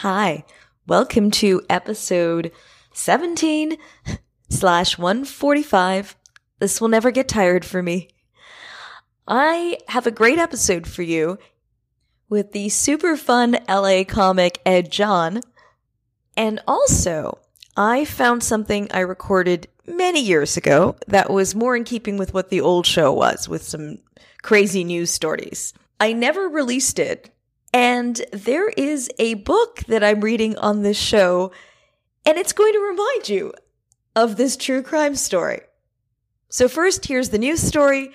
Hi, welcome to episode 17 slash 145. This will never get tired for me. I have a great episode for you with the super fun LA comic Ed John. And also, I found something I recorded many years ago that was more in keeping with what the old show was, with some crazy news stories. I never released it. And there is a book that I'm reading on this show, and it's going to remind you of this true crime story. So, first, here's the news story,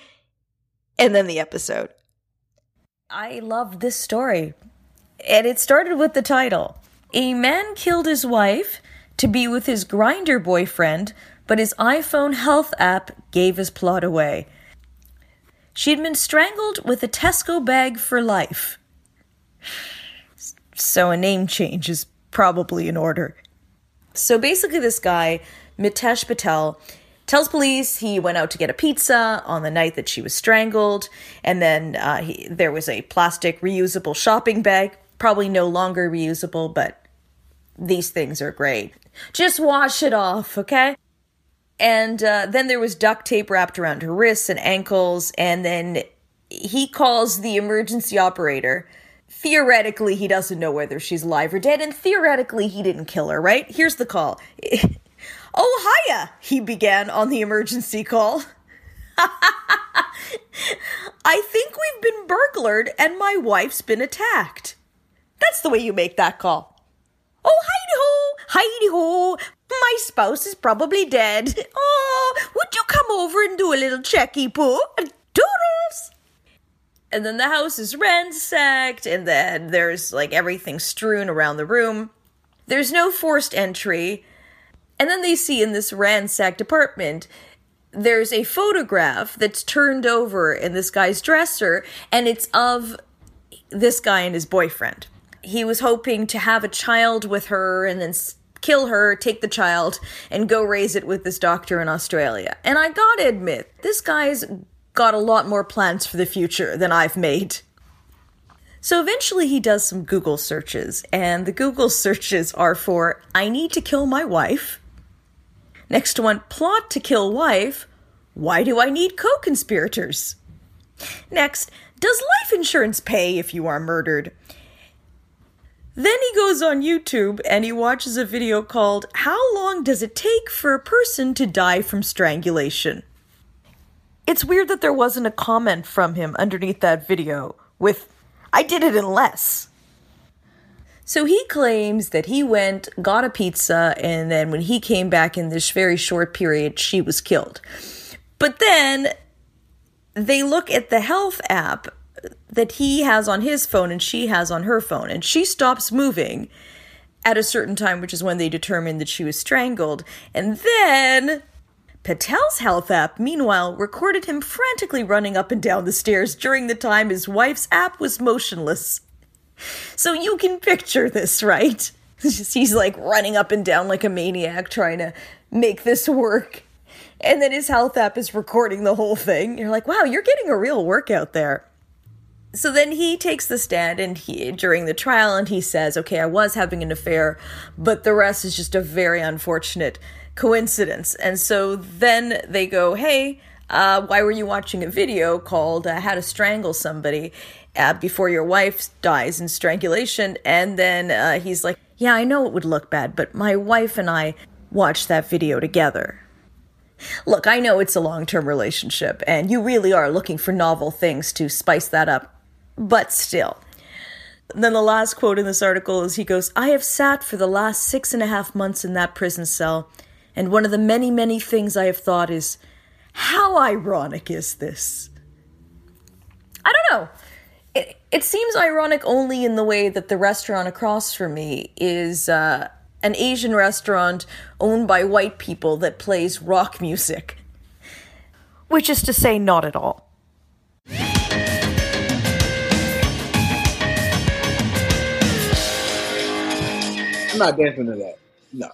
and then the episode. I love this story. And it started with the title A man killed his wife to be with his Grindr boyfriend, but his iPhone health app gave his plot away. She'd been strangled with a Tesco bag for life. So a name change is probably in order. So basically, this guy, Mitesh Patel, tells police he went out to get a pizza on the night that she was strangled, and then uh, he, there was a plastic reusable shopping bag, probably no longer reusable, but these things are great. Just wash it off, okay? And uh, then there was duct tape wrapped around her wrists and ankles, and then he calls the emergency operator. Theoretically, he doesn't know whether she's alive or dead, and theoretically, he didn't kill her, right? Here's the call. oh, hiya, he began on the emergency call. I think we've been burglared and my wife's been attacked. That's the way you make that call. Oh, hidey ho, hidey ho, my spouse is probably dead. Oh, would you come over and do a little checky poo? And then the house is ransacked, and then there's like everything strewn around the room. There's no forced entry. And then they see in this ransacked apartment, there's a photograph that's turned over in this guy's dresser, and it's of this guy and his boyfriend. He was hoping to have a child with her and then kill her, take the child, and go raise it with this doctor in Australia. And I gotta admit, this guy's got a lot more plans for the future than I've made. So eventually he does some Google searches, and the Google searches are for I need to kill my wife. Next one, plot to kill wife. Why do I need co conspirators? Next, does life insurance pay if you are murdered? Then he goes on YouTube and he watches a video called How Long Does It Take for a Person to Die from Strangulation? It's weird that there wasn't a comment from him underneath that video with, I did it in less. So he claims that he went, got a pizza, and then when he came back in this very short period, she was killed. But then they look at the health app that he has on his phone and she has on her phone, and she stops moving at a certain time, which is when they determined that she was strangled. And then Patel's health app, meanwhile, recorded him frantically running up and down the stairs during the time his wife's app was motionless. So you can picture this, right? He's like running up and down like a maniac trying to make this work. And then his health app is recording the whole thing. You're like, wow, you're getting a real workout there. So then he takes the stand and he during the trial and he says, "Okay, I was having an affair, but the rest is just a very unfortunate coincidence." And so then they go, "Hey, uh, why were you watching a video called uh, How to Strangle Somebody uh, Before Your Wife Dies in Strangulation? And then uh, he's like, Yeah, I know it would look bad, but my wife and I watched that video together. Look, I know it's a long term relationship, and you really are looking for novel things to spice that up but still. then the last quote in this article is he goes, I have sat for the last six and a half months in that prison cell, and one of the many, many things I have thought is, how ironic is this? I don't know. It, it seems ironic only in the way that the restaurant across from me is uh, an Asian restaurant owned by white people that plays rock music. Which is to say, not at all. I'm not dancing to that. No.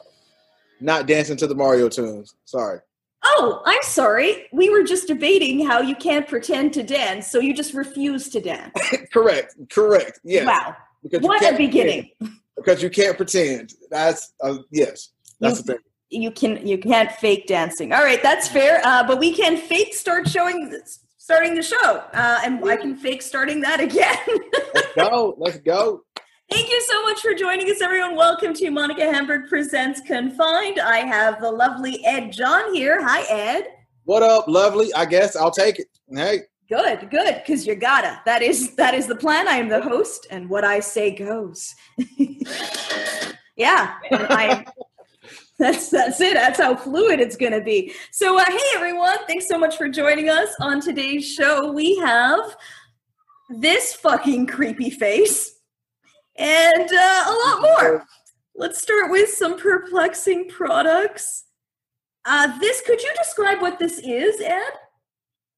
Not dancing to the Mario tunes. Sorry. Oh, I'm sorry. We were just debating how you can't pretend to dance, so you just refuse to dance. correct. Correct. Yes. Wow. Because what a beginning. because you can't pretend. That's uh, yes, that's You- the thing. You can you can't fake dancing. All right, that's fair. Uh, but we can fake start showing starting the show, uh, and I can fake starting that again. Let's go. Let's go. Thank you so much for joining us, everyone. Welcome to Monica Hamburg Presents Confined. I have the lovely Ed John here. Hi, Ed. What up, lovely? I guess I'll take it. Hey, Good, good, because you gotta. That is that is the plan. I am the host, and what I say goes. yeah, I. That's that's it. That's how fluid it's going to be. So, uh, hey everyone! Thanks so much for joining us on today's show. We have this fucking creepy face and uh, a lot more. Let's start with some perplexing products. Uh, this could you describe what this is, Ed?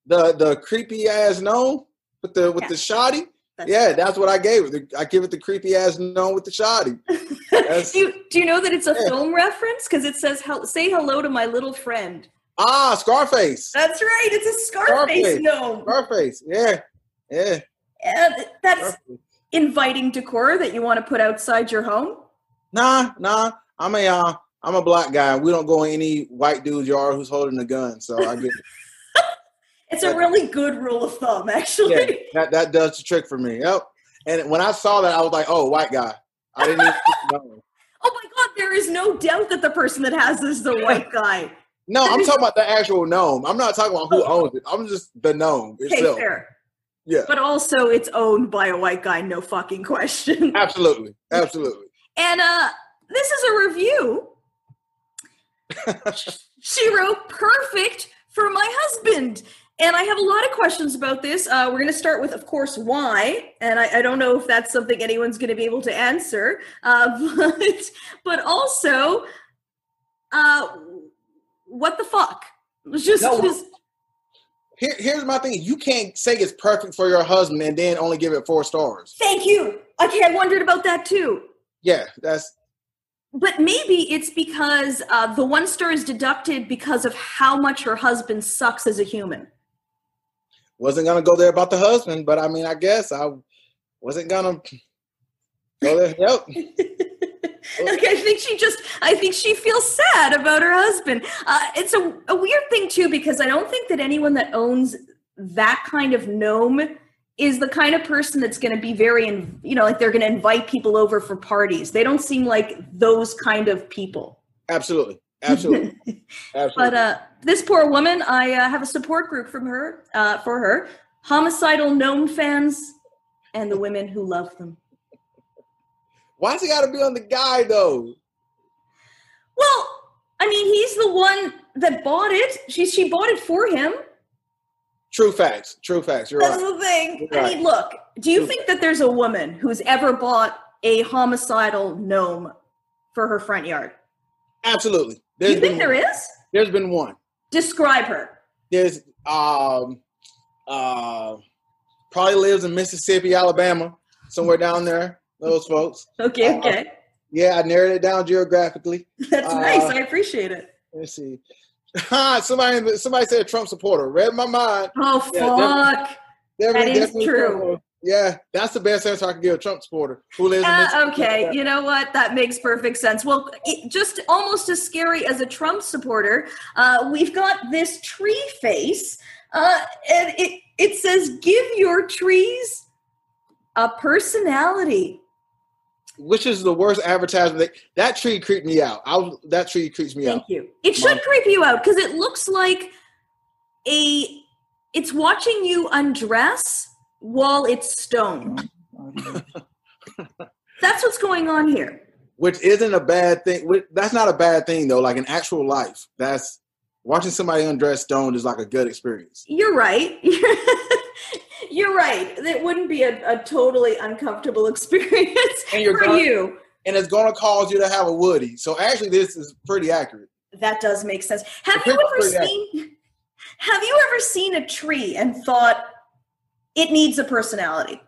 the the creepy ass gnome with the with Yeah. the shoddy. That's- Yeah, that's what I gave it. I give it the creepy ass gnome with the shoddy. Do, you, do you know that it's a Yeah. film reference? Because it says, "Say hello to my little friend." Ah, Scarface. That's right. It's a Scarface Scarface. gnome. Scarface. Yeah, yeah. And that's Scarface. Inviting decor that you want to put outside your home. Nah, nah. I'm a uh, I'm a black guy. We don't go in any white dude's yard who's holding a gun. So I get it. It's a really good rule of thumb, actually. yeah, that that does the trick for me. Yep. And when I saw that, I was like, oh, white guy. I didn't even know. Oh my God, there is no doubt that the person that has this is the white guy. No, I'm talking about the actual gnome. I'm not talking about who owns it. I'm just the gnome Okay, itself. fair. Yeah, But also, it's owned by a white guy, no fucking question. absolutely, absolutely. And uh, this is a review. she wrote perfect for my husband. And I have a lot of questions about this. Uh, we're going to start with, of course, why. And I, I don't know if that's something anyone's going to be able to answer. Uh, but, but also, uh, what the fuck? Just, No. just Here, here's my thing. You can't say it's perfect for your husband and then only give it four stars. thank you. Okay, I wondered about that too. Yeah, that's But maybe it's because uh, the one star is deducted because of how much her husband sucks as a human. wasn't gonna go there about the husband, but I mean, I guess I wasn't gonna go there. Yep. like I think she just I think she feels sad about her husband. Uh, it's a, a weird thing too because I don't think that anyone that owns that kind of gnome is the kind of person that's going to be very you know like they're going to invite people over for parties. They don't seem like those kind of people. Absolutely. Absolutely. Absolutely. But uh, this poor woman, I uh, have a support group from her uh, for her homicidal gnome fans and the women who love them. Why's it gotta be on the guy though? Well, I mean, he's the one that bought it. She she bought it for him. True facts. True facts. You're That's right. the thing. You're I right. mean, look. Do you True think that there's a woman who's ever bought a homicidal gnome for her front yard? Absolutely. Do There's you think there one. is? There's been one. Describe her. There's um uh probably lives in Mississippi, Alabama, somewhere down there. Those folks. Okay, Uh, okay. Yeah, I narrowed it down geographically. That's uh, nice. I appreciate it. Let's see. somebody somebody said a Trump supporter. Read my mind. Oh Yeah, definitely. fuck. Definitely, That is true. Trump. Yeah, that's the best answer I can give a Trump supporter who lives in Uh, okay, you know what? That makes perfect sense. Well, it, just almost as scary as a Trump supporter, uh, we've got this tree face, uh, and it it says, "Give your trees a personality." Which is the worst advertisement? That, that tree creeped me out. I was, that tree creeps me Thank out. Thank you. It should Mom. creep you out because it looks like a. It's watching you undress while it's stoned. That's what's going on here. Which isn't a bad thing. That's not a bad thing though. Like in actual life, that's watching somebody undress stoned is like a good experience. You're right. You're right. It wouldn't be a, a totally uncomfortable experience And you're for gonna- you. And it's going to cause you to have a woody. So actually, this is pretty accurate. That does make sense. Have The you ever seen have you ever seen a tree and thought it needs a personality?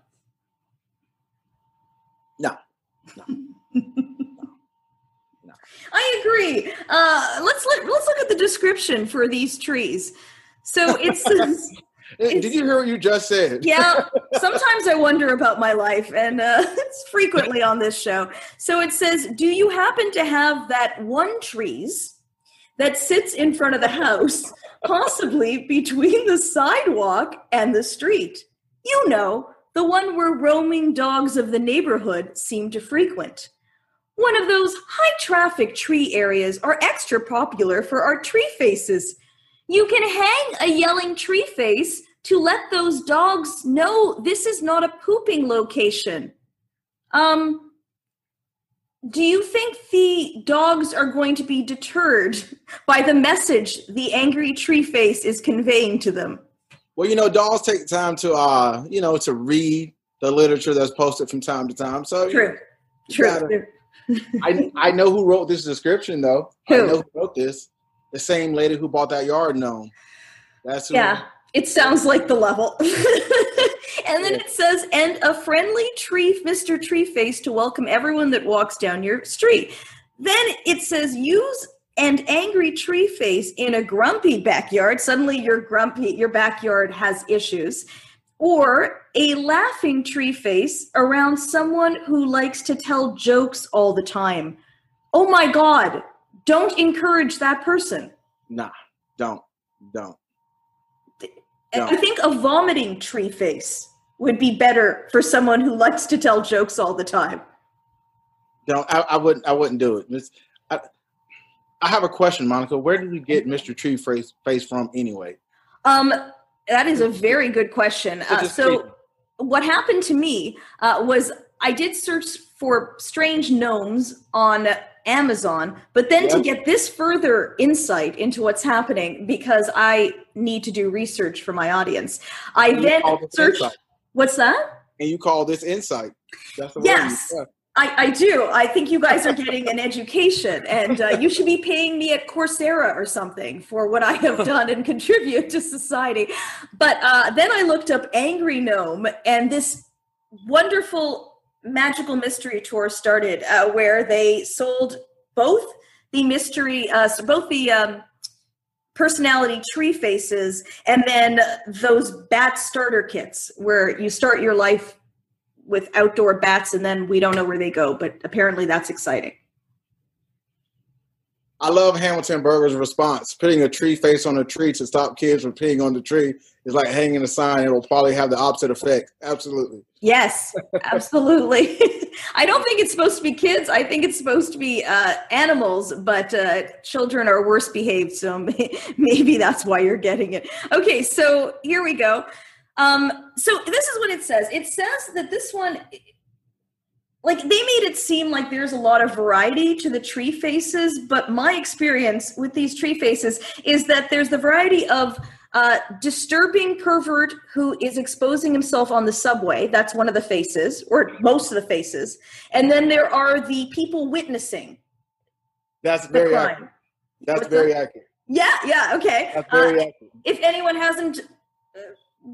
No. no. I agree. Uh, let's look. Let's look at the description for these trees. So it says Did you hear what you just said? yeah sometimes i wonder about my life and uh, it's frequently on this show. So it says do you happen to have that one trees that sits in front of the house possibly between the sidewalk and the street? You know the one where roaming dogs of the neighborhood seem to frequent. One of those high traffic tree areas are extra popular for our tree faces you can hang a yelling tree face to let those dogs know this is not a pooping location. Um, do you think the dogs are going to be deterred by the message the angry tree face is conveying to them? Well, you know, dogs take time to, uh, you know, to read the literature that's posted from time to time. So True. you True. gotta- I I know who wrote this description though. I know who wrote this. The same lady who bought that yard gnome. That's who. Yeah, it sounds like the level. and then Yeah. it says, and a friendly tree, Mr. Tree Face, to welcome everyone that walks down your street. Then it says, use and angry tree face in a grumpy backyard. Suddenly your grumpy, your backyard has issues. Or a laughing tree face around someone who likes to tell jokes all the time. Oh my God, don't encourage that person. Nah, don't, don't. No. I think a vomiting tree face would be better for someone who likes to tell jokes all the time. Don't I, I wouldn't I wouldn't do it. Miss- I, I have a question, Monica. Where did you get Mr. Tree face face from anyway? Um, that is a very good question. So Uh, so, what happened to me uh, was I did search for strange gnomes on Amazon, but then to get this further insight into what's happening, because I need to do research for my audience, I And then searched. insight. What's that? And you call this insight. That's the word you Yes. I, I do. I think you guys are getting an education, and uh, you should be paying me at Coursera or something for what I have done and contribute to society. But uh, then I looked up Angry Gnome, and this wonderful magical mystery tour started uh, where they sold both the mystery, uh, so both the um, personality tree faces, and then those bat starter kits where you start your life with outdoor bats and then we don't know where they go but apparently that's exciting I love Hamilton Burger's response. Putting a tree face on a tree to stop kids from peeing on the tree is like hanging a sign. It will probably have the opposite effect. Absolutely. yes absolutely i don't think it's supposed to be kids i think it's supposed to be uh, animals but uh, children are worse behaved so may- maybe that's why you're getting it okay so here we go um, so this is what it says it says that this one like they made it seem like there's a lot of variety to the tree faces but my experience with these tree faces is that there's the variety of uh, disturbing pervert who is exposing himself on the subway that's one of the faces or most of the faces and then there are the people witnessing That's very crime accurate. That's What's very that? accurate. yeah yeah okay That's Uh, very accurate. if anyone hasn't uh,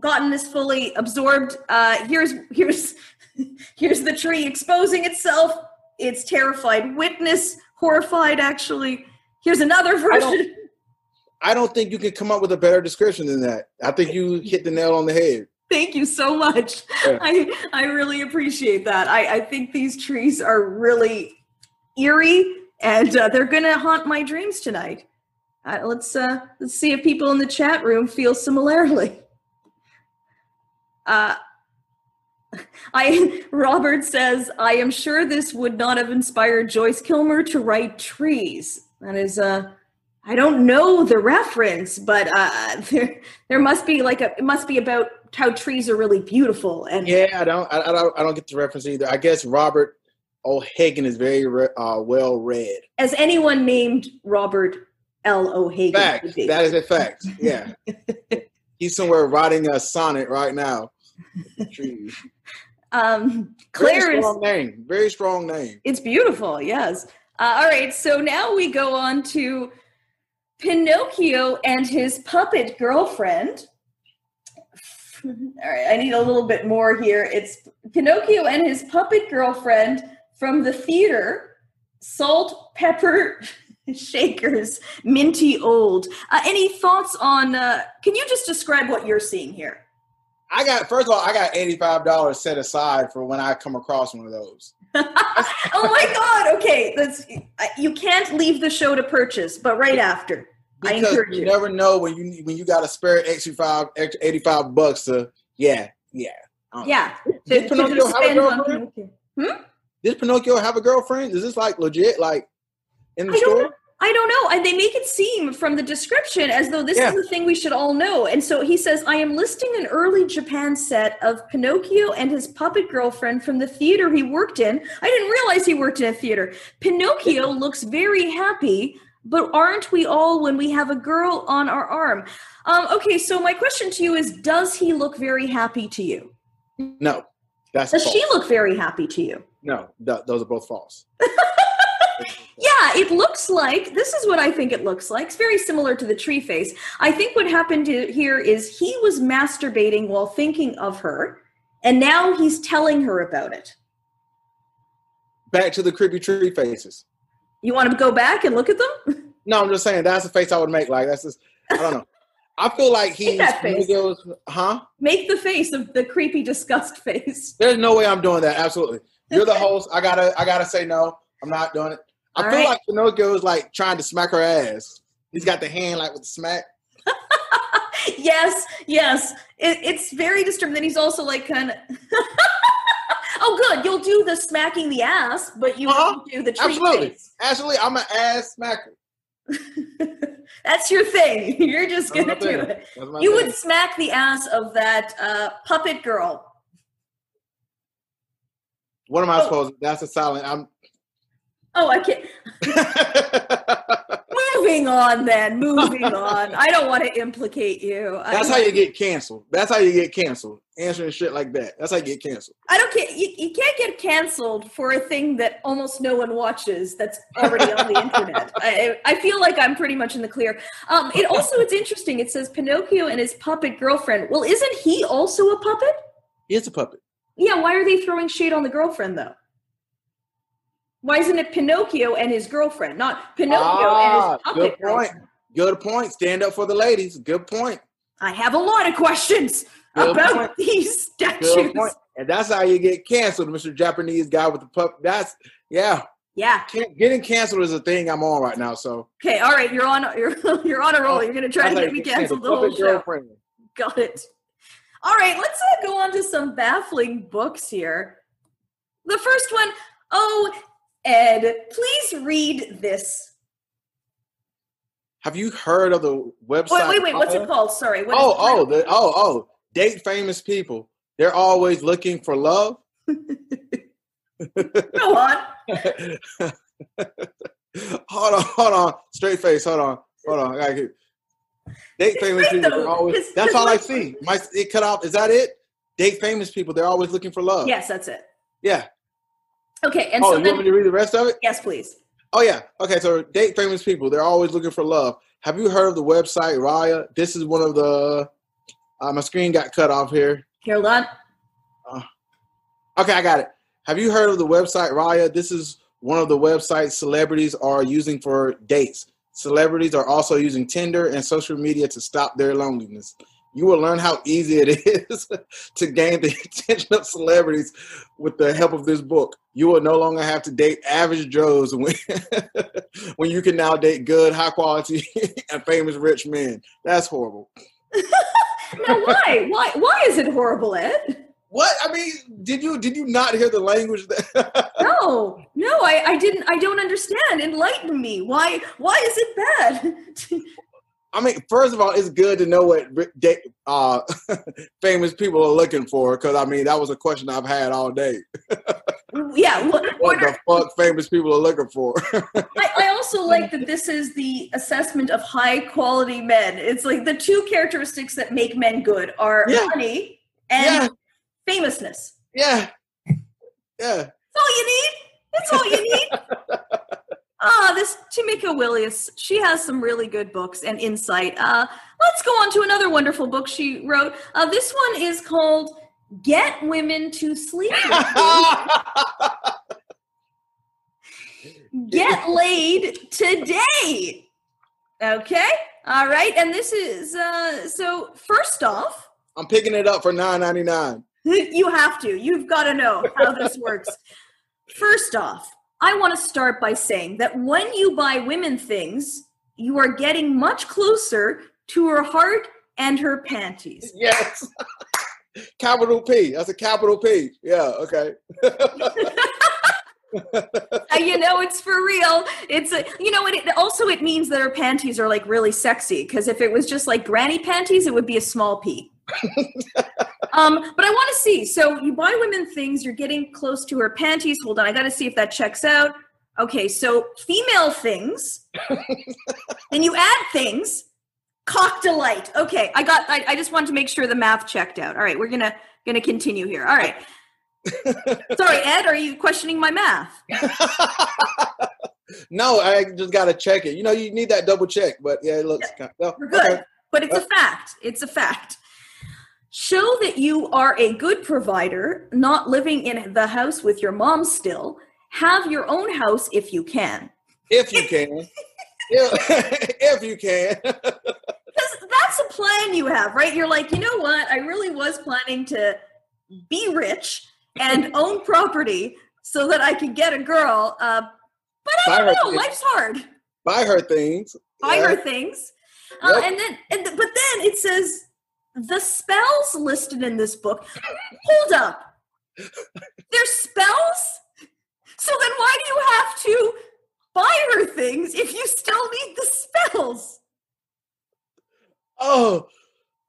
gotten this fully absorbed uh here's here's here's the tree exposing itself it's terrified witness horrified actually here's another version I don't think you can come up with a better description than that. I think you hit the nail on the head. thank you so much Yeah. i i really appreciate that i i think these trees are really eerie and uh, they're gonna haunt my dreams tonight uh, let's uh let's see if people in the chat room feel similarly uh I Robert says, I am sure this would not have inspired Joyce Kilmer to write trees. That is uh I don't know the reference, but uh there there must be like a it must be about how trees are really beautiful and Yeah, I don't. I, I don't. I don't get the reference either. I guess Robert O'Hagan is very re- uh, well read. as anyone named Robert L. O'Hagan Fact. That is a fact. Yeah. He's somewhere writing a sonnet right now. Trees. um Very Claire is strong name. Very strong name. It's beautiful, yes. Uh, all right, so now we go on to Pinocchio and his puppet girlfriend. All right, I need a little bit more here. It's Pinocchio and his puppet girlfriend from the theater, Salt, Pepper, Shakers, minty old. Uh, any thoughts on? Uh, can you just describe what you're seeing here? I got first of all, I got eighty five dollars set aside for when I come across one of those. oh my god! Okay, that's you can't leave the show to purchase, but right after. I Because encourage you you. never know when you when you got a spare extra five, extra eighty five bucks to yeah yeah. Yeah. Did to- Pinocchio have a girlfriend? Pinocchio. Hmm? Did Pinocchio have a girlfriend? Is this like legit? Like in the I store? I don't know. And they make it seem from the description as though this Yeah. is the thing we should all know. And so he says, I am listing an early Japan set of Pinocchio and his puppet girlfriend from the theater he worked in. I didn't realize he worked in a theater. Pinocchio looks very happy, but aren't we all when we have a girl on our arm? Um, okay, so my question to you is Does he look very happy to you? No, that's Does false. she look very happy to you? No, th- those are both false. Yeah, it looks like this is what I think it looks like. It's very similar to the tree face. I think what happened to- here is he was masturbating while thinking of her, and now he's telling her about it. Back to the creepy tree faces. You want to go back and look at them? No, I'm just saying that's the face I would make. Like that's just I don't know. I feel like he's that face. Pinocchio's- huh? Make the face of the creepy disgust face. There's no way I'm doing that. Absolutely. You're the host. I gotta I gotta say no. I'm not doing it. I All feel right. like Pinocchio is like trying to smack her ass. He's got the hand like with the smack. yes, yes. It, it's very disturbing. Then he's also like kind of. oh, good. You'll do the smacking the ass, but you Uh-huh. won't do the tree Absolutely. face. Absolutely. I'm an ass smacker. That's your thing. You're just That's gonna do it. You thing. would smack the ass of that uh, puppet girl. What am I Oh. supposed? To, that's a silent. I'm. Oh, I can't. Moving on, then. Moving on. I don't want to implicate you. That's don't- how you get canceled. That's how you get canceled. Answering shit like that. That's how you get canceled. I don't care. You, you can't get canceled for a thing that almost no one watches. That's already on the internet. I, I feel like I'm pretty much in the clear. Um, it also it's interesting. It says Pinocchio and his puppet girlfriend. Well, isn't he also a puppet? It's a puppet. Yeah. Why are they throwing shade on the girlfriend though? Why isn't it Pinocchio and his girlfriend, not Pinocchio Ah, and his puppet good point. girlfriend? Good point. Stand up for the ladies. Good point. I have a lot of questions Good about point. these statues. And that's how you get canceled, Mr. Japanese guy with the pup. That's yeah. Yeah. Getting canceled is a thing I'm on right now. So Okay. All right. You're on. You're you're on a roll. You're gonna try to get me canceled the whole show. girlfriend. Got it. All right, let's uh, go on to some baffling books here. The first one, oh, Ed, please read this. Have you heard of the website? Wait, wait, wait. What's it called? Sorry. What Oh, oh, the, oh, oh. Date famous people. They're always looking for love. Go on. hold on, hold on. Straight face. Hold on, hold on. I gotta. Date famous people. though, always, 'cause- that's 'cause all I see. My it cut off. Is that it? Date famous people. They're always looking for love. Yes, that's it. Yeah. Okay, and oh, so you then, want me to read the rest of it? yes, please. Oh yeah. Okay. So date famous people. They're always looking for love. Have you heard of the website Raya? This is one of the. Uh, my screen got cut off here. Here, hold on. Okay, I got it. Have you heard of the website Raya? This is one of the websites celebrities are using for dates. Celebrities are also using Tinder and social media to stop their loneliness. You will learn how easy it is to gain the attention of celebrities with the help of this book. You will no longer have to date average Joes when, when you can now date good, high quality, and famous rich men. That's horrible. Now, why? why? Why is it horrible, Ed? What? I mean, did you did you not hear the language that No, no, I, I didn't. I don't understand. Enlighten me. Why? Why is it bad? I mean, first of all, it's good to know what uh, famous people are looking for because I mean that was a question I've had all day. yeah. What, What what are, the fuck famous people are looking for? I, I also like that this is the assessment of high quality men. It's like the two characteristics that make men good are Yeah. money and yeah, famousness. yeah, yeah. That's all you need. That's all you need. Ah, this Tamika Willis, she has some really good books and insight. Uh, let's go on to another wonderful book she wrote. Uh, this one is called "Get Women to Sleep." Get laid today. Okay. All right. And this is uh so first off, I'm picking it up for nine ninety nine. you have to. You've got to know how this works. First off, I want to start by saying that when you buy women things, you are getting much closer to her heart and her panties. Yes. capital P. That's a capital P. Yeah. Okay. You know it's for real. It's a, you know, and it also it means that her panties are like really sexy. Because if it was just like granny panties, it would be a small p. um, but I want to see. So you buy women things, you're getting close to her panties. Hold on, I got to see if that checks out. Okay, so female things. then you add things. Cock delight. Okay, I got. I, I just wanted to make sure the math checked out. All right, we're gonna gonna continue here. All right. Sorry, Ed. Are you questioning my math? no, I just got to check it. You know, you need that double check, but yeah, it looks. Yeah, kind of, We're good, okay. but it's a fact. It's a fact. Show that you are a good provider, not living in the house with your mom still. Have your own house if you can. If you can. if, if you can. Because that's a plan you have, right? You're like, you know what? I really was planning to be rich and own property so that I could get a girl. Uh, but I Buy don't know. Things. Life's hard. Buy her things. Buy yeah. her things. Uh, yep. and then, and th- but then it says the spells listed in this book. Hold up. There's spells? So then why do you have to buy her things if you still need the spells? Oh,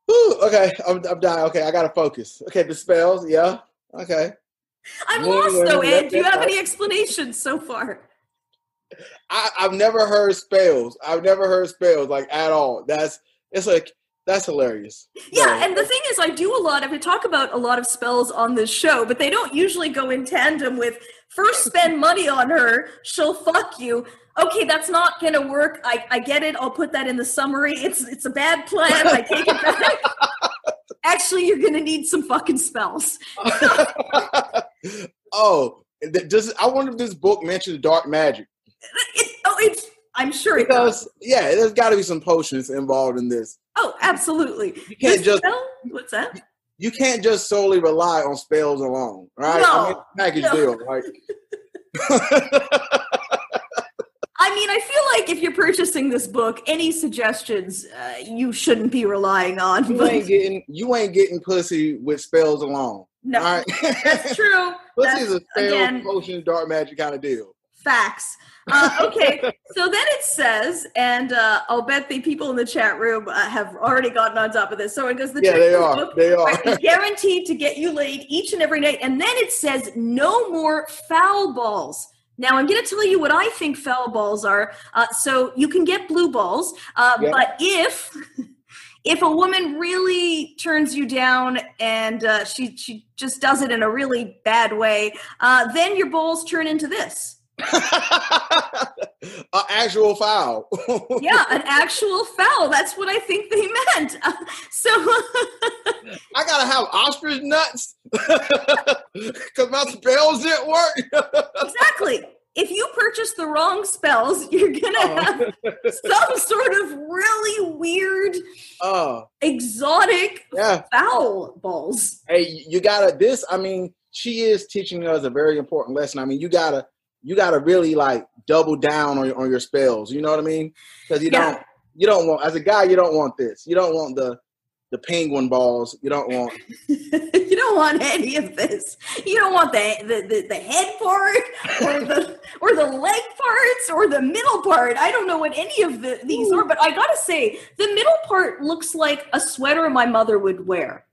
Ooh, okay. I'm, I'm dying. Okay, I gotta focus. Okay, the spells. Yeah. Okay. I'm lost though, Ed. Do you have any explanations so far? I, I've never heard spells. I've never heard spells like at all. That's it's like that's hilarious. Yeah, and the thing is, I do a lot of. I talk about a lot of spells on this show, but they don't usually go in tandem with first spend money on her, she'll fuck you. Okay, that's not gonna work. I, I get it. I'll put that in the summary. It's it's a bad plan. I take it back. Actually, you're gonna need some fucking spells. oh, does I wonder if this book mentions dark magic? It, oh, it's I'm sure it because, does. Yeah, there's got to be some potions involved in this. Oh, absolutely. You can't just spell? what's that? You can't just solely rely on spells alone, right? No, I mean, package no. deal, right? I mean, I feel like if you're purchasing this book, any suggestions uh, you shouldn't be relying on. You but... ain't getting you ain't getting pussy with spells alone. No, right? that's true. Pussy's a spell, again, potion, dark magic kind of deal. Facts. Uh, okay, so then it says, and uh, I'll bet the people in the chat room uh, have already gotten on top of this. So it goes, the yeah, they are. They are guaranteed to get you laid each and every night, and then it says no more foul balls. Now I'm going to tell you what I think foul balls are. Uh, so you can get blue balls, uh, yeah. but if if a woman really turns you down and uh, she she just does it in a really bad way, uh, then your balls turn into this. an actual foul. yeah, an actual foul. That's what I think they meant. Uh, so I gotta have ostrich nuts because my spells didn't work. exactly. If you purchase the wrong spells, you're gonna oh. have some sort of really weird, uh, exotic yeah. foul balls. Hey, you gotta this. I mean, she is teaching us a very important lesson. I mean, you gotta you got to really like double down on, on your spells. You know what I mean? Because you yeah. don't you don't want as a guy you don't want this. You don't want the the penguin balls. You don't want. you don't want any of this. You don't want the, the the, the head part or the or the leg parts or the middle part. I don't know what any of the, these Ooh. are, but I gotta say the middle part looks like a sweater my mother would wear.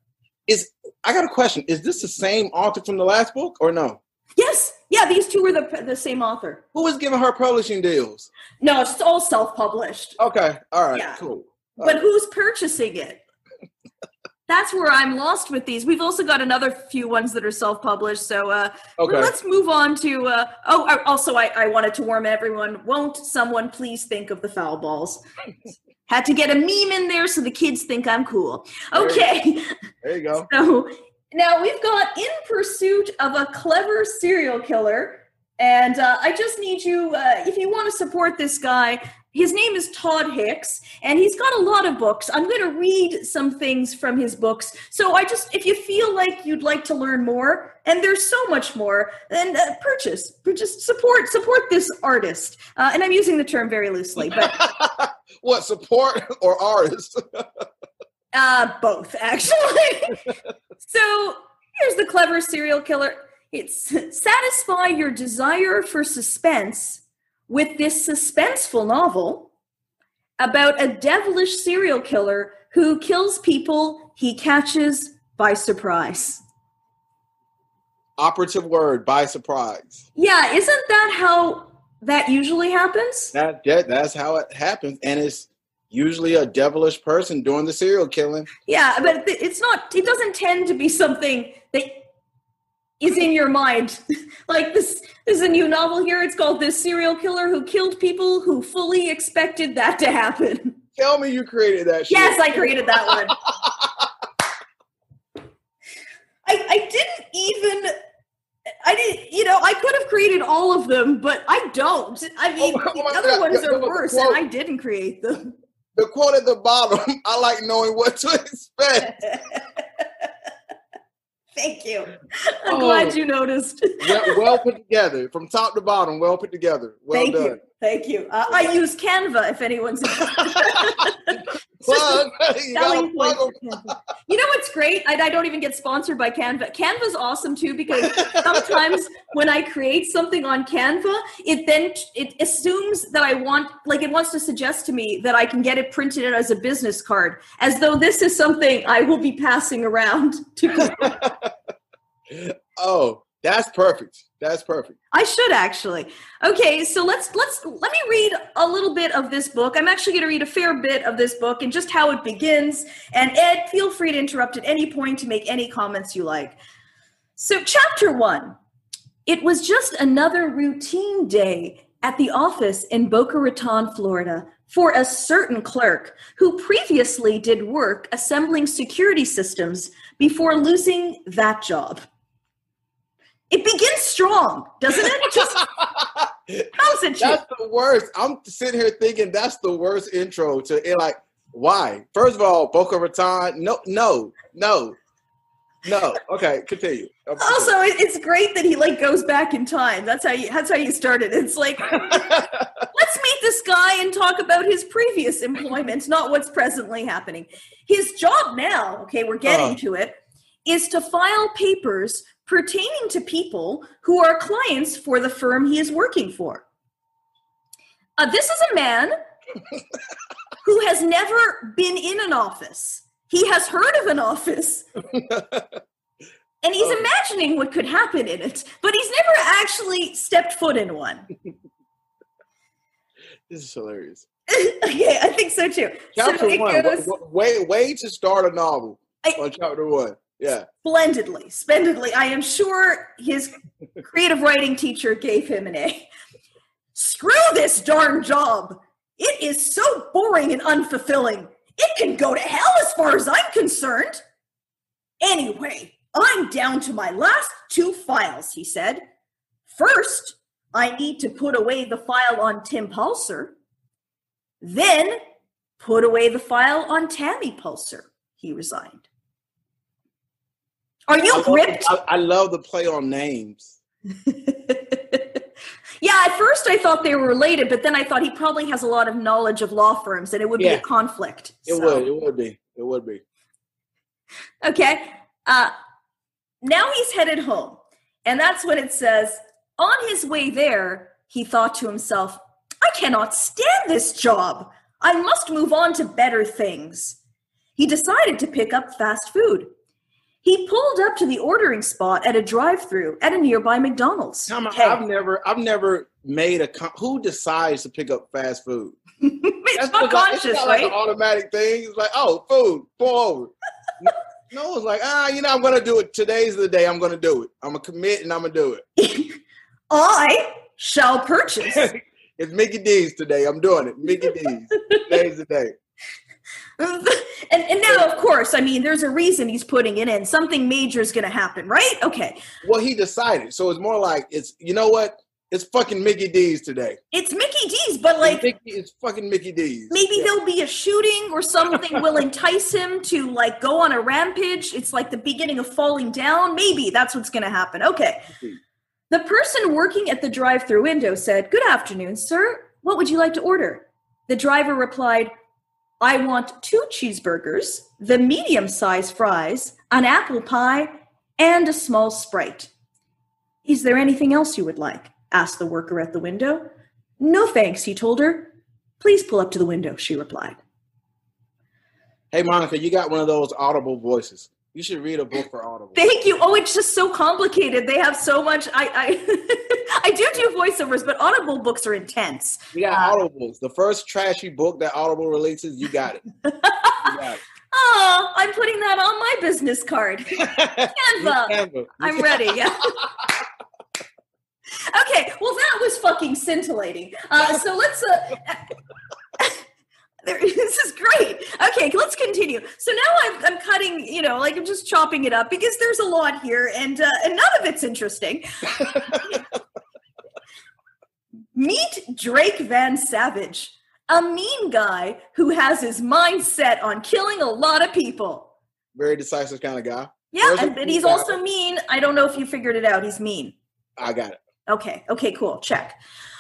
Is I got a question? Is this the same author from the last book or no? Yes, yeah, these two were the the same author. Who was giving her publishing deals? No, it's all self published. Okay, all right, yeah. cool. All but right. who's purchasing it? That's where I'm lost with these. We've also got another few ones that are self-published. So uh, okay. let's move on to. Uh, oh, also, I, I wanted to warn everyone. Won't someone please think of the foul balls? Had to get a meme in there so the kids think I'm cool. Okay. There you go. So now we've got In Pursuit of a Clever Serial Killer. And uh, I just need you, uh, if you want to support this guy, his name is Todd Hicks, and he's got a lot of books. I'm going to read some things from his books. So I just, if you feel like you'd like to learn more, and there's so much more, then uh, purchase, just support, support this artist. Uh, and I'm using the term very loosely, but what support or artist? uh, both actually. so here's the clever serial killer. It's satisfy your desire for suspense with this suspenseful novel about a devilish serial killer who kills people he catches by surprise. Operative word by surprise. Yeah, isn't that how that usually happens? That, that that's how it happens, and it's usually a devilish person doing the serial killing. Yeah, but it's not. It doesn't tend to be something that is in your mind. like this, there's a new novel here. It's called "This Serial Killer Who Killed People Who Fully Expected That to Happen." Tell me you created that. Shit. Yes, I created that one. I, I didn't even I didn't, you know, I could have created all of them, but I don't. I mean, oh, the other God. ones are worse, and I didn't create them. The quote at the bottom, I like knowing what to expect. Thank you. I'm oh, glad you noticed. well, well, put together, from top to bottom. Well put together. Well Thank done. You. Thank you. Uh, I use Canva if anyone's plug. you, selling plug you know what's great? I, I, don't even get sponsored by Canva. Canva's awesome too because sometimes when I create something on Canva, it then it assumes that I want like it wants to suggest to me that I can get it printed out as a business card, as though this is something I will be passing around to. oh, that's perfect. That's perfect. I should actually. Okay, so let's let's let me read a little bit of this book. I'm actually going to read a fair bit of this book and just how it begins. And Ed, feel free to interrupt at any point to make any comments you like. So, chapter 1. It was just another routine day at the office in Boca Raton, Florida, for a certain clerk who previously did work assembling security systems before losing that job. It begins strong, doesn't it? Just how's it? That's the worst. I'm sitting here thinking that's the worst intro to it. Like, why? First of all, Boca Raton. No, no, no, no. Okay, continue. Also, it's great that he like goes back in time. That's how you. That's how you started. It's like let's meet this guy and talk about his previous employment, not what's presently happening. His job now. Okay, we're getting uh. to it. Is to file papers pertaining to people who are clients for the firm he is working for. Uh, this is a man who has never been in an office. He has heard of an office. and he's oh. imagining what could happen in it, but he's never actually stepped foot in one. this is hilarious. okay, I think so too. Chapter so one, goes, way, way to start a novel I, on chapter one. Yeah. Splendidly, splendidly. I am sure his creative writing teacher gave him an A. Screw this darn job. It is so boring and unfulfilling. It can go to hell as far as I'm concerned. Anyway, I'm down to my last two files, he said. First, I need to put away the file on Tim Pulser. Then, put away the file on Tammy Pulser, he resigned. Are you I gripped? I, I love the play on names. yeah, at first I thought they were related, but then I thought he probably has a lot of knowledge of law firms and it would yeah. be a conflict. It so. would. It would be. It would be. Okay. Uh, now he's headed home. And that's when it says, on his way there, he thought to himself, I cannot stand this job. I must move on to better things. He decided to pick up fast food. He pulled up to the ordering spot at a drive-through at a nearby McDonald's. Tom, hey. I've never, I've never made a. who decides to pick up fast food? it's not conscious, it's not right? Like an automatic thing. It's like, oh, food, pull over. no, it's like, ah, you know, I'm gonna do it. Today's the day. I'm gonna do it. I'm gonna commit and I'm gonna do it. I shall purchase. it's Mickey D's today. I'm doing it. Mickey D's. Today's the day. and, and now, of course, I mean, there's a reason he's putting it in. Something major is going to happen, right? Okay. Well, he decided. So it's more like it's, you know what? It's fucking Mickey D's today. It's Mickey D's, but like Mickey, it's fucking Mickey D's. maybe Yeah. there'll be a shooting or something will entice him to like go on a rampage. It's like the beginning of falling down. Maybe that's what's going to happen. Okay. The person working at the drive-through window said, "Good afternoon, sir. What would you like to order?" The driver replied, "I want two cheeseburgers, the medium-sized fries, an apple pie, and a small Sprite." "Is there anything else you would like?" asked the worker at the window. "No, thanks," he told her. Please pull up to the window, she replied. Hey Monica, you got one of those audible voices. You should read a book for Audible. Thank you. Oh, it's just so complicated. They have so much. I I, I do do voiceovers, but Audible books are intense. You got Uh, Audibles. The first trashy book that Audible releases, you got it. You got Oh, I'm putting that on my business card. Canva. Canva. I'm ready. Yeah. okay. Well, that was fucking scintillating. Uh, so let's. Uh, this is great. Okay, let's continue. So now cutting, you know, like I'm just chopping it up because there's a lot here, and uh, and none of it's interesting. Meet Drake Van Savage, a mean guy who has his mind set on killing a lot of people. Very decisive kind of guy. Yeah, and, but he's guy? also mean. I don't know if you figured it out. He's mean. I got it. Okay, okay, cool. Check.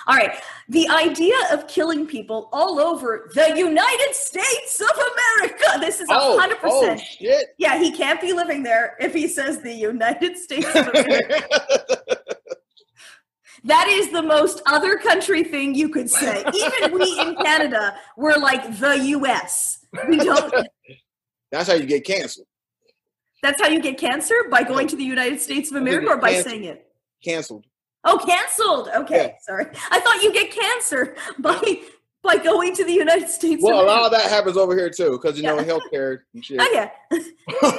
All right. The idea of killing people all over the United States of America. This is oh, oh, hundred oh percent. shit. Yeah, he can't be living there if he says the United States of America. that is the most other country thing you could say. Even we in Canada, we're like the US. We don't That's how you get canceled. that's how you get cancer by going to the United States of America or by cancer. saying it. Canceled. Oh, canceled. Okay, Yeah. sorry. I thought you get cancer by by going to the United States. Well, a lot of that happens over here too, because you know healthcare and shit. Oh yeah.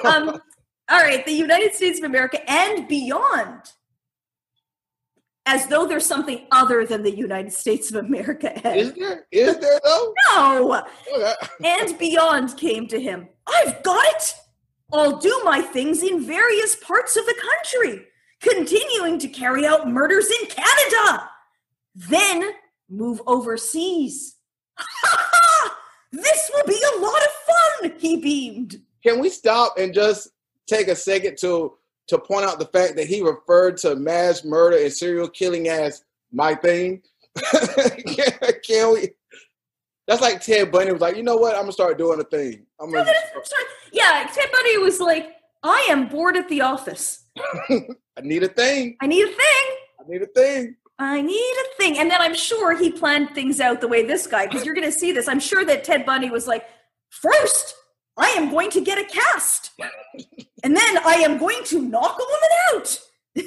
um, all right, the United States of America and beyond, as though there's something other than the United States of America. Is there? Is there though? no, Okay. and beyond came to him. I've got it. I'll do my things in various parts of the country, continuing to carry out murders in Canada. Then move overseas. this will be a lot of fun, he beamed. Can we stop and just take a second to to point out the fact that he referred to mass murder and serial killing as my thing? can, we? That's like Ted Bundy was like, you know what? I'm gonna start doing a thing. I'm gonna. Yeah, Ted Bundy was like, I am bored at the office. I need a thing. I need a thing. I need a thing. I need a thing. And then I'm sure he planned things out the way this guy, because you're going to see this. I'm sure that Ted Bundy was like, first, I am going to get a cast. And then I am going to knock a woman out. and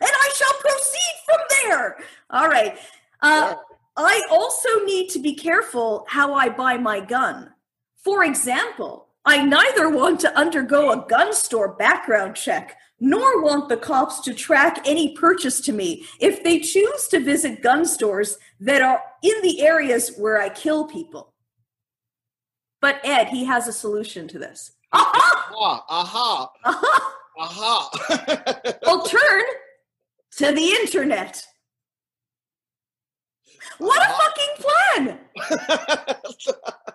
I shall proceed from there. All right. Uh, I also need to be careful how I buy my gun. For example, I neither want to undergo a gun store background check nor want the cops to track any purchase to me if they choose to visit gun stores that are in the areas where I kill people. But Ed, he has a solution to this. Aha! Aha! Aha! Aha! I'll turn to the internet. What a fucking plan!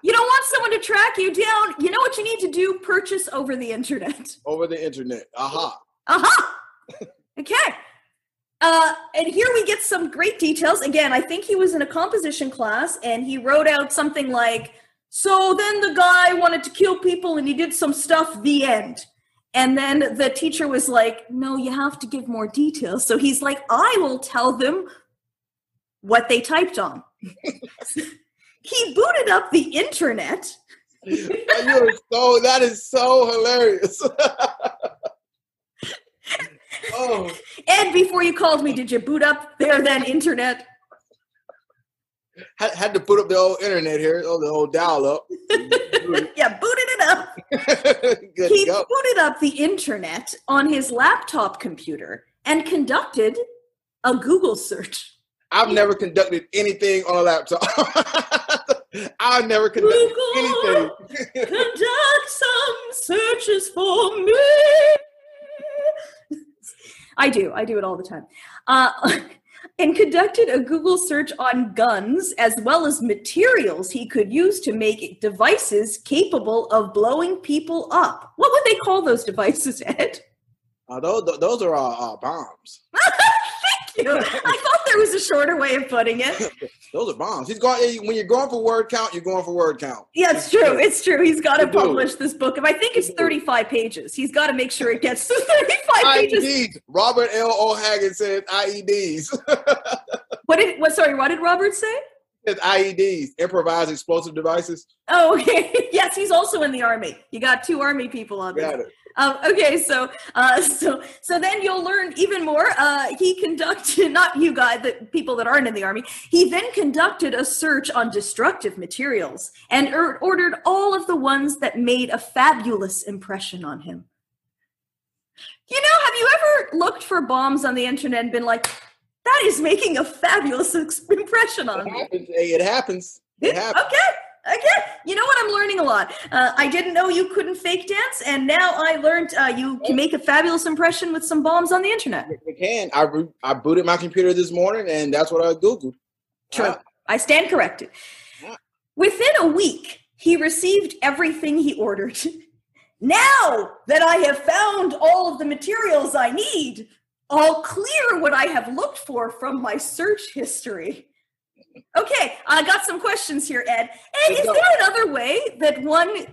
You don't want someone to track you down. You know what you need to do? Purchase over the internet. Over the internet. Aha! Aha! Okay. Uh, and here we get some great details. Again, I think he was in a composition class and he wrote out something like, So then the guy wanted to kill people and he did some stuff, the end. And then the teacher was like, No, you have to give more details. So he's like, I will tell them what they typed on. he booted up the internet. so that is so hilarious. oh, And before you called me, did you boot up there then internet? had, had to put up the old internet here, oh, the old dial up. yeah, booted it up. Good he go. booted up the internet on his laptop computer and conducted a Google search. I've never conducted anything on a laptop. I've never conducted anything. Conduct some searches for me. I do. I do it all the time. Uh, and conducted a Google search on guns as well as materials he could use to make devices capable of blowing people up. What would they call those devices, Ed? Uh, those those are uh, uh, bombs. You. I thought there was a shorter way of putting it. Those are bombs. He's going when you're going for word count. You're going for word count. Yeah, it's true. It's true. He's got to publish this book. If I think it's 35 pages, he's got to make sure it gets to 35 pages. IEDs. Robert L. O'Hagan said IEDs. What did what sorry, what did Robert say? IEDs, improvised explosive devices. Oh, okay. yes, he's also in the army. You got two army people on this. Got it. Um, okay, so uh, so so then you'll learn even more. Uh, he conducted not you guys, the people that aren't in the army. He then conducted a search on destructive materials and er- ordered all of the ones that made a fabulous impression on him. You know, have you ever looked for bombs on the internet and been like, "That is making a fabulous impression on It me"? happens. Hey, it happens. It happens. Okay, okay. You know what? I'm learning a lot. Uh, I didn't know you couldn't fake dance, and now I learned uh, you can make a fabulous impression with some bombs on the internet. You can. I re- I booted my computer this morning, and that's what I googled. True. I stand corrected. Within a week, he received everything he ordered. now that I have found all of the materials I need, I'll clear what I have looked for from my search history. Okay, I got some questions here, Ed. Ed, is there another way that one,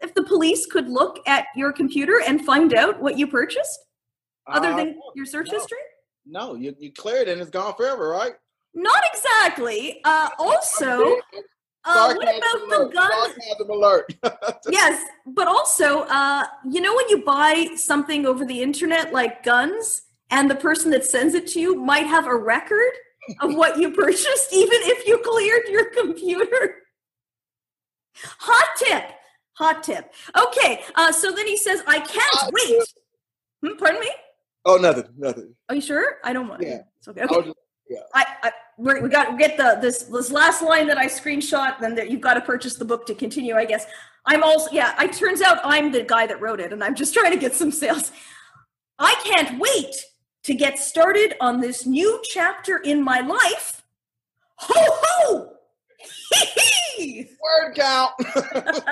if the police could look at your computer and find out what you purchased, other uh, than your search no. history? no, you you cleared it and it's gone forever, right? Not exactly. Uh, also, uh, what about the alert. gun? Sarcasm alert. yes, but also, uh, you know, when you buy something over the internet like guns, and the person that sends it to you might have a record of what you purchased, even if you cleared your computer. Hot tip. Hot tip. Okay, uh, so then he says, I can't Hot wait. Hmm, pardon me? oh, nothing, nothing. Are you sure? I don't want. Yeah. It's okay. I okay. just- I, I we're, we got to get the this this last line that I screenshot. Then that you've got to purchase the book to continue. I guess I'm also yeah. It turns out I'm the guy that wrote it, and I'm just trying to get some sales. I can't wait to get started on this new chapter in my life. Ho ho! Word count.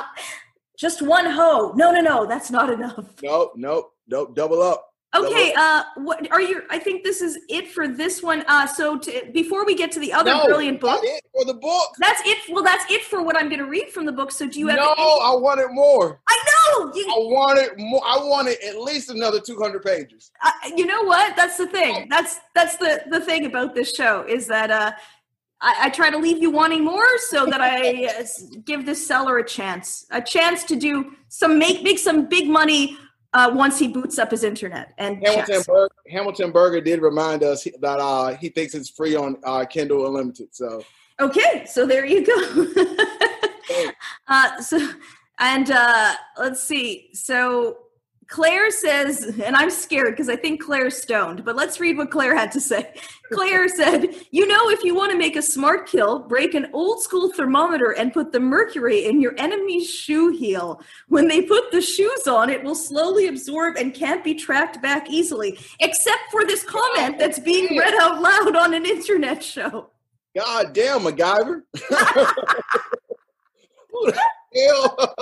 Just one ho. No, no, no. That's not enough. nope, nope, nope. Double up. Okay, uh, what are you? I think this is it for this one. Uh, so to, before we get to the other no, brilliant book, for the book. That's it. Well, that's it for what I'm going to read from the book. So do you have? no, any- I wanted more. I know. I You, wanted more. I wanted at least another two hundred pages. uh, you know what? That's the thing. That's that's the the thing about this show is that uh, I, I try to leave you wanting more, so that I uh, give this seller a chance, a chance to do some make make some big money uh, once he boots up his internet and Hamilton. Berger, Hamilton Berger did remind us that uh, he thinks it's free on uh, Kindle Unlimited. So Okay, so there you go. uh, so, and uh, let's see. So Claire says, and I'm scared because I think Claire's stoned, but let's read what Claire had to say. Claire said, You know, if you want to make a smart kill, break an old school thermometer and put the mercury in your enemy's shoe heel. When they put the shoes on, it will slowly absorb and can't be tracked back easily, except for this comment that's being read out loud on an internet show. God damn, MacGyver. Who the hell?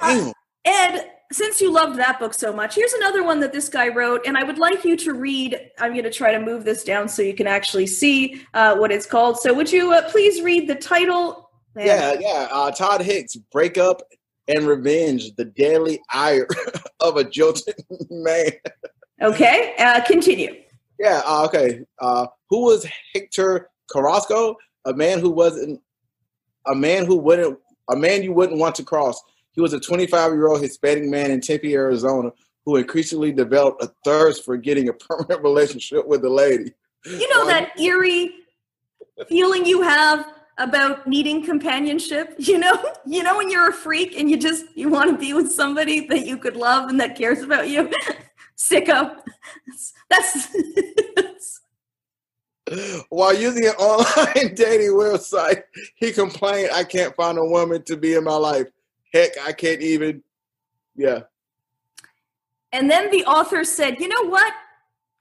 Uh, damn. Ed, since you loved that book so much, here's another one that this guy wrote, and I would like you to read. I'm going to try to move this down so you can actually see uh, what it's called. So, would you uh, please read the title? And- Yeah, yeah. Uh, Todd Hicks, Breakup and Revenge, the deadly ire of a jilted man. Okay, uh, continue. Yeah, uh, okay. Uh, who was Hector Carrasco? A man who wasn't a man who wouldn't a man you wouldn't want to cross. He was a 25 year old Hispanic man in Tempe, Arizona, who increasingly developed a thirst for getting a permanent relationship with a lady. You know that eerie feeling you have about needing companionship. You know, you know when you're a freak and you just you want to be with somebody that you could love and that cares about you. Sicko. That's, that's While using an online dating website, he complained, "I can't find a woman to be in my life. Heck, I can't even." Yeah, And then the author said, you know what?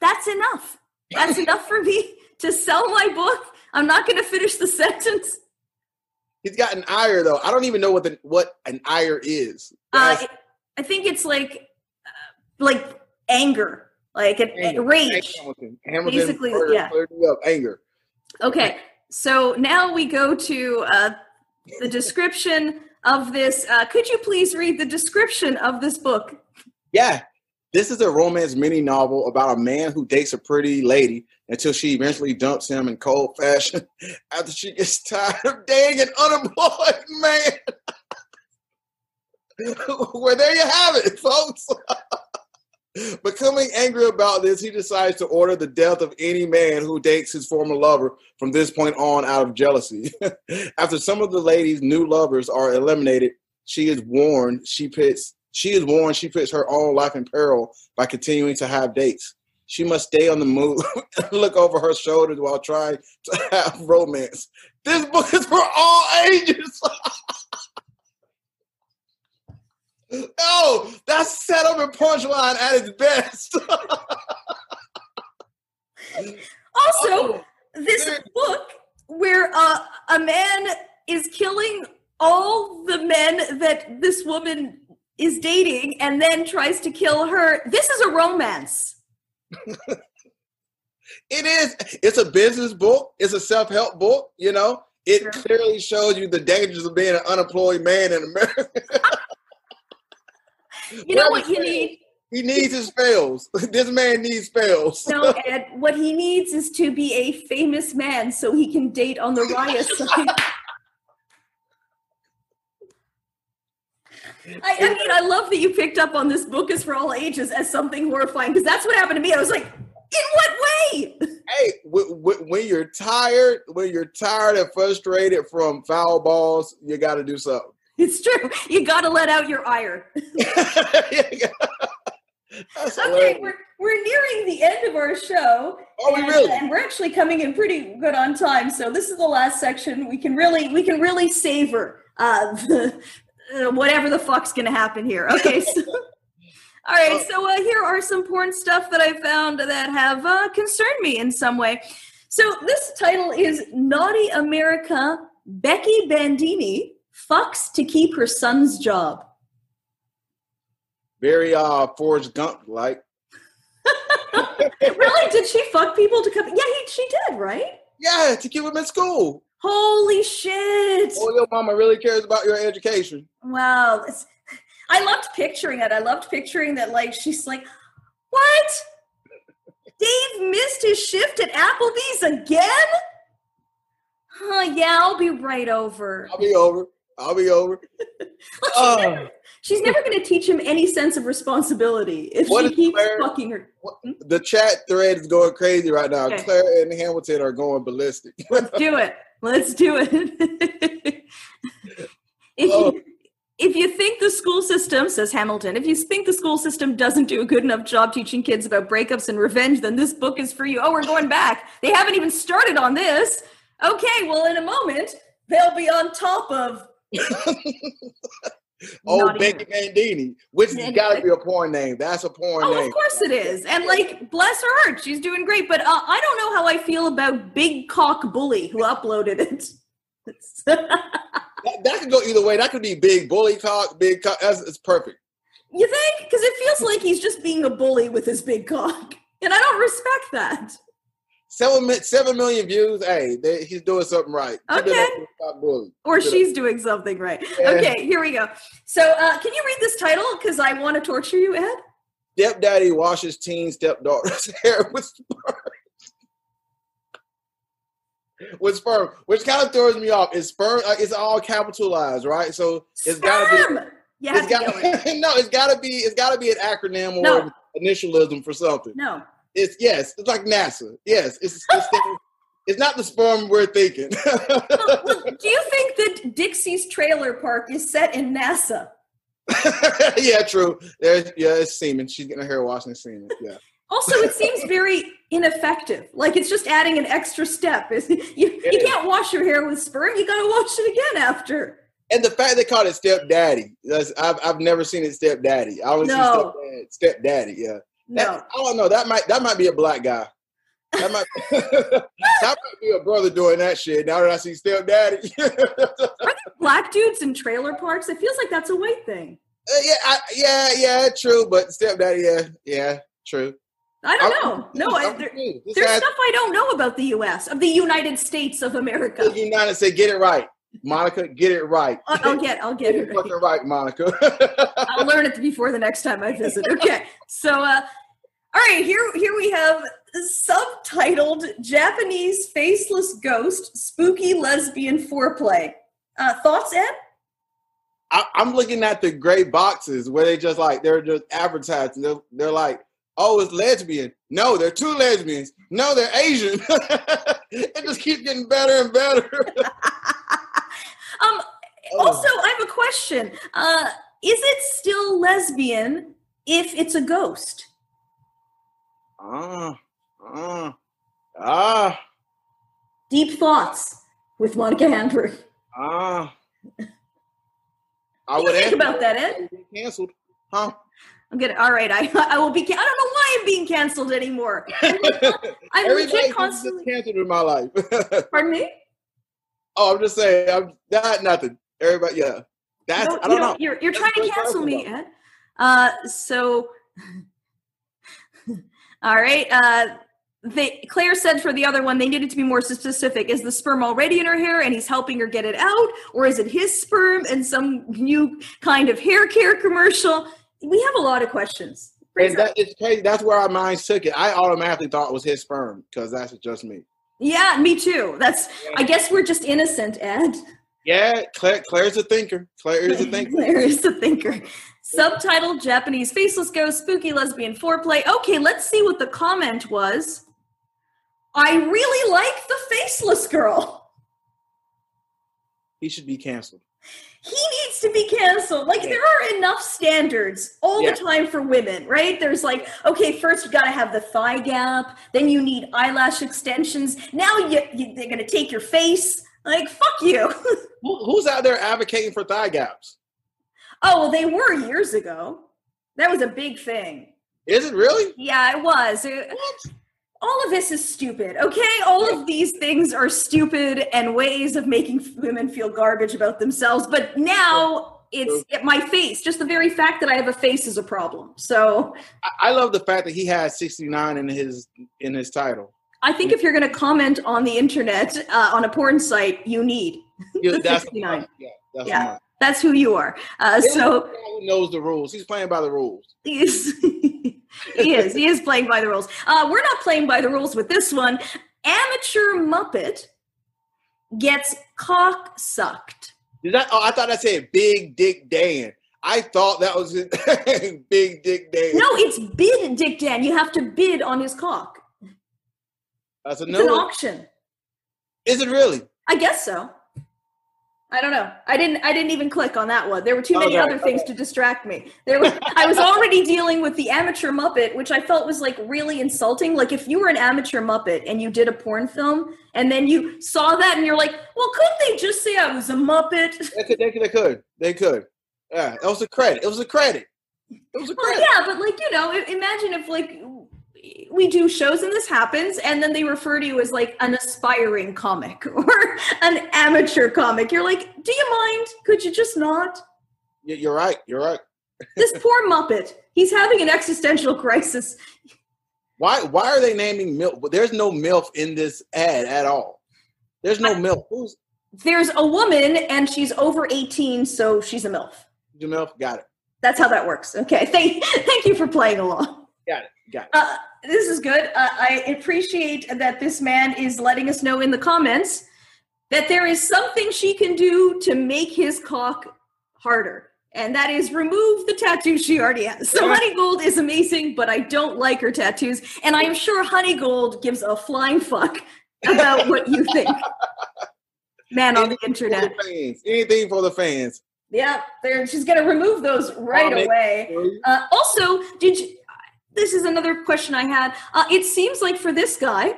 That's enough. That's enough for me to sell my book. I'm not going to finish the sentence. He's got an ire though. I don't even know what the what an ire is. Uh, I think it's like, uh, like anger, like an, Anger. rage. Hamilton. Hamilton Basically, murder yeah. up. Anger. Okay, so now we go to uh, the description of this. Uh, could you please read the description of this book? Yeah. This is a romance mini novel about a man who dates a pretty lady until she eventually dumps him in cold fashion after she gets tired of dating an unemployed man. well, there you have it, folks. Becoming angry about this, he decides to order the death of any man who dates his former lover from this point on out of jealousy. After some of the lady's new lovers are eliminated, she is warned she puts she is warned she puts her own life in peril by continuing to have dates. She must stay on the move look over her shoulders while trying to have romance. This book is for all ages. oh, that's set up and punchline at its best. Also, this there- book where uh, a man is killing all the men that this woman is dating and then tries to kill her. This is a romance. It is. It's a business book. It's a self-help book. You know, it Sure. clearly shows you the dangers of being an unemployed man in America. You know what you need? he needs his spells. This man needs spells. No, Ed, what he needs is to be a famous man so he can date on the Raya side. I, I mean, I love that you picked up on this book is for all ages as something horrifying because that's what happened to me. I was like, in what way? Hey, w- w- when you're tired, when you're tired and frustrated from foul balls, you got to do something. It's true. You got to let out your ire. That's Okay, hilarious. we're, we're nearing the end of our show. Oh, we and, really? and we're actually coming in pretty good on time. So this is the last section. We can really we can really savor uh, the, uh, whatever the fuck's gonna happen here. Okay, so all right. So uh, here are some porn stuff that I found that have uh, concerned me in some way. So this title is "Naughty America." Becky Bandini fucks to keep her son's job. Very uh Forrest Gump like. really? Did she fuck people to come? Yeah, he, she did, right? Yeah, to keep him in school. Holy shit! Oh, your mama really cares about your education. Wow. It's, I loved picturing it. I loved picturing that, like, she's like, what? Dave missed his shift at Applebee's again? Huh, yeah, I'll be right over. I'll be over. I'll be over. Look, she's, Oh. never, she's never um, going to teach him any sense of responsibility if What she keeps Claire- fucking her. Hmm? The chat thread is going crazy right now. Okay. Claire and Hamilton are going ballistic. Let's do it. Let's do it. if Oh. you if you think the school system, says Hamilton, if you think the school system doesn't do a good enough job teaching kids about breakups and revenge, then this book is for you. Oh, we're going back. They haven't even started on this. Okay, well, in a moment, they'll be on top of. oh, Becky Bandini, which has got to be a porn name. That's a porn Oh, name. of course it is. And, like, bless her heart, she's doing great. But uh, I don't know how I feel about Big Cock Bully, who uploaded it. That, that could go either way. That could be big bully cock, big cock. That's it's perfect. You think? Because it feels like he's just being a bully with his big cock. And I don't respect that. Seven seven million views. Hey, they, he's doing something right. Okay. up, Big Cock bully. Or she's doing something right. Yeah. Okay, here we go. So, uh, can you read this title? Because I want to torture you, Ed. Stepdaddy washes teen stepdaughter's hair with sperm. with sperm, which kind of throws me off. Is sperm? Uh, it's all capitalized, right? So it's got to be. It's got no. It's got to be. It's got to be an acronym or No. initialism for something. No. It's yes. It's like NASA. Yes. It's it's, it's not the sperm we're thinking. Do you think that Dixie's trailer park is set in NASA? yeah, true. There's yeah, it's semen. She's getting her hair washed and semen. Yeah. Also, it seems very ineffective. Like it's just adding an extra step. you you It is. can't wash your hair with sperm. You got to wash it again after. And the fact they called it stepdaddy, that's, I've I've never seen it stepdaddy. I always No. see stepdad, stepdaddy. Yeah, No. I don't know. That might that might be a black guy. That might, that might be a brother doing that shit. Now that I see stepdaddy. Black dudes in trailer parks. It feels like that's a white thing. Uh, yeah, I, yeah, yeah, true. But stepdaddy, yeah, yeah, true. I don't I'm know. No, I, there, there's stuff I don't know about the U.S. of the United States of America. the United States, get it right, Monica. Get it right. I'll, I'll get. I'll get Get it. right. right, Monica. I'll learn it before the next time I visit. Okay. So, uh, all right, here here we have subtitled Japanese faceless ghost spooky lesbian foreplay. Uh, thoughts, Ed? I, I'm looking at the gray boxes where they just like they're just advertising. They're, they're like, oh, it's lesbian. No, they're two lesbians. No, they're Asian. it just keeps getting better and better. Um, Oh. also, I have a question. Uh, is it still lesbian if it's a ghost? ah, ah, ah, Deep thoughts with Monica Andrew. ah. I would you think about that, Ed? canceled, huh? I'm gonna. All right, I I will be. I don't know why I'm being canceled anymore. I'm Everybody legit constantly. canceled in my life. Pardon me. Oh, I'm just saying, I'm not nothing. Everybody, yeah. That's No, I don't know. You're, you're That's trying to cancel me, personal. Ed. Uh, so, all right. Uh, they, Claire said for the other one, they needed to be more specific. Is the sperm already in her hair and he's helping her get it out? Or is it his sperm and some new kind of hair care commercial? We have a lot of questions. That, it's crazy. That's where our minds took it. I automatically thought it was his sperm because that's just me. Yeah, me too. That's, I guess we're just innocent, Ed. Yeah, Claire, Claire's a thinker. Claire is a thinker. Claire is a thinker. Subtitled Japanese faceless ghost, spooky lesbian foreplay. Okay, let's see what the comment was. I really like the faceless girl. He should be canceled. He needs to be canceled. Like, Yeah. there are enough standards all Yeah. the time for women, right? There's like, okay, first you gotta have the thigh gap, then you need eyelash extensions. Now you, you they're gonna take your face. Like, fuck you. Who, who's out there advocating for thigh gaps? oh, well, they were years ago. That was a big thing. Is it really? Yeah, it was. It- all of this is stupid, okay? All of these things are stupid and ways of making women feel garbage about themselves. But now it's at my face. Just the very fact that I have a face is a problem. So I, love the fact that he has 69 in his in his title. I think if you're going to comment on the internet uh, on a porn site, you need. Yeah, The that's 69. Yeah, that's Yeah. That's who you are. Uh, so He knows the rules. He's playing by the rules. he is. he is. He is playing by the rules. Uh, we're not playing by the rules with this one. Amateur Muppet gets cock sucked. Did that? Oh, I thought I said Big Dick Dan. I thought that was Big Dick Dan. No, it's bid Dick Dan. You have to bid on his cock. that's a It's no. an auction. Is it really? I guess so. I don't know. I didn't. I didn't even click on that one. There were too many Okay, other things to distract me. There was. I was already dealing with the amateur Muppet, which I felt was like really insulting. Like if you were an amateur Muppet and you did a porn film, and then you saw that and you're like, well, couldn't they just say I was a Muppet? They could. They could. They could. They could. Yeah, it was a credit. It was a credit. It was a Well, credit. yeah, but like you know, imagine if like we do shows and this happens, and then they refer to you as like an aspiring comic or an amateur comic. You're like, do you mind? Could you just not? You're right. You're right. This poor Muppet, he's having an existential crisis. Why? Why are they naming milk? There's no milf in this ad at all. There's no milf. Who's There's a woman, and she's over 18, so she's a MILF. the milf? Got it. That's how that works. Okay, thank, thank you for playing along. Got it. Got. Uh, this is good. Uh, I appreciate that this man is letting us know in the comments that there is something she can do to make his cock harder. And that is remove the tattoo she already has. So Honey Gold is amazing, but I don't like her tattoos. And I am sure Honey Gold gives a flying fuck about what you think. Man on the internet. For the fans. Anything for the fans. Yeah, there she's gonna remove those right away. Uh, also, did you? This is another question I had. Uh, it seems like for this guy,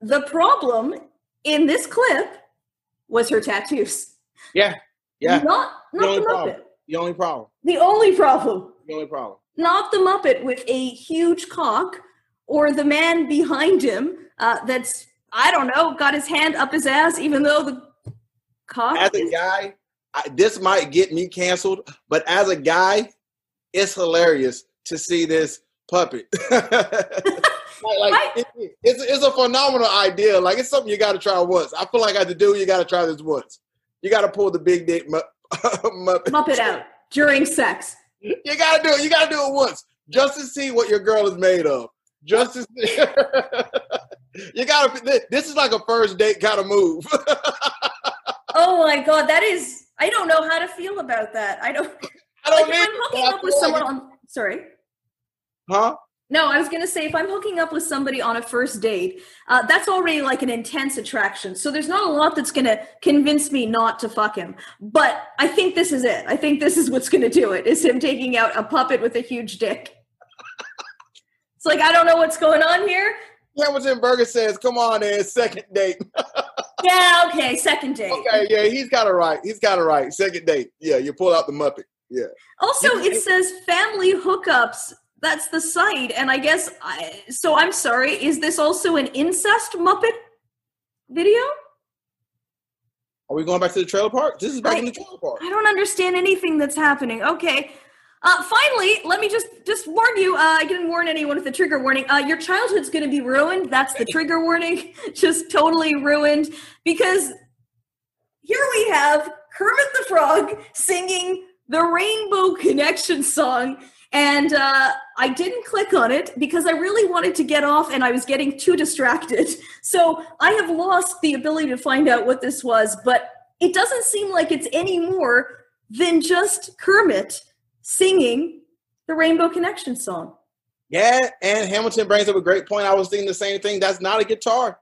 the problem in this clip was her tattoos. Yeah. Yeah. Not The not the only Muppet. problem. The only problem. The only problem. The only problem. Not the Muppet with a huge cock or the man behind him uh, that's I don't know got his hand up his ass even though the cock As a guy, I, this might get me canceled, but as a guy, it's hilarious to see this puppet. like, like, I- it- it's, it's a phenomenal idea. Like it's something you got to try once. I feel like as a dude, you got to try this once. You got to pull the big dick mu- muppet. Muppet out during sex. You got to do it. You got to do it once just to see what your girl is made of. Just to see. you got to. This is like a first date kind of move. Oh my god, that is I don't know how to feel about that. I don't I like don't if need. I'm hooking up with someone on sorry. Huh? No, I was gonna say if I'm hooking up with somebody on a first date, uh, that's already like an intense attraction. So there's not a lot that's gonna convince me not to fuck him. But I think this is it. I think this is what's gonna do it. Is him taking out a puppet with a huge dick. it's like I don't know what's going on here. Hamilton Burger says, "Come on, in second date." Yeah, okay, second date. okay, yeah, he's got it right. He's got it right. Second date. Yeah, you pull out the Muppet. Yeah. Also, it says family hookups. That's the site, and I guess I, so. I'm sorry. Is this also an incest Muppet video? Are we going back to the trailer park? This is back I- in the trailer park. I don't understand anything that's happening. Okay. Uh, finally, let me just just warn you. Uh, I didn't warn anyone with the trigger warning. Uh, your childhood's going to be ruined. That's the trigger warning. just totally ruined because here we have Kermit the Frog singing the Rainbow Connection song. And uh, I didn't click on it because I really wanted to get off and I was getting too distracted. So I have lost the ability to find out what this was, but it doesn't seem like it's any more than just Kermit singing the Rainbow Connection song. Yeah, and Hamilton brings up a great point. I was thinking the same thing. That's not a guitar.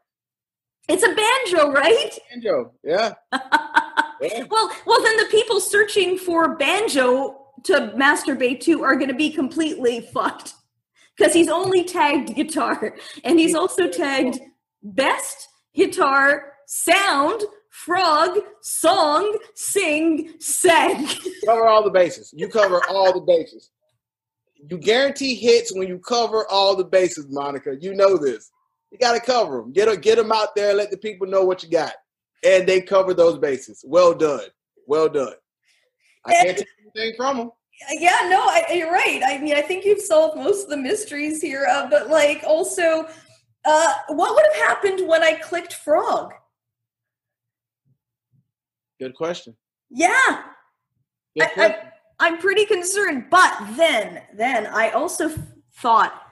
It's a banjo, right? Banjo. Yeah. yeah. Well, well, then the people searching for banjo to masturbate to are going to be completely fucked because he's only tagged guitar and he's also tagged best guitar sound frog song sing sing. Cover all the bases. You cover all the bases. You guarantee hits when you cover all the bases, Monica. You know this. You got to cover them. Get, them. get them out there. Let the people know what you got. And they cover those bases. Well done. Well done. I can't take anything from them. yeah no I, you're right i mean i think you've solved most of the mysteries here uh, but like also uh, what would have happened when i clicked frog Good question. yeah Good I- question. i'm pretty concerned but then then i also f- thought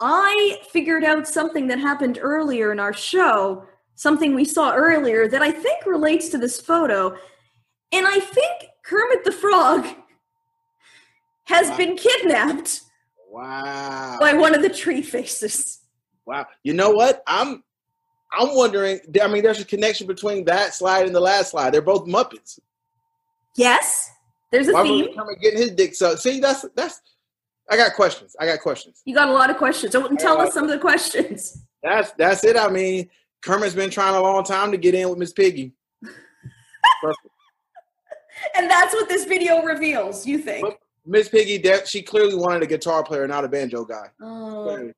i figured out something that happened earlier in our show something we saw earlier that i think relates to this photo and i think kermit the frog has Wow. been kidnapped wow. by one of the tree faces Wow. You know what? I'm I'm wondering. I mean, there's a connection between that slide and the last slide. They're both Muppets. Yes, there's a Why theme. Kermit getting his dick sucked? See, that's that's. I got questions. I got questions. You got a lot of questions. So tell us some of the questions. That's that's it. I mean, Kermit's been trying a long time to get in with Miss Piggy. Perfect. And that's what this video reveals, you think? Miss Piggy, de- she clearly wanted a guitar player, not a banjo guy. Oh, Clearly.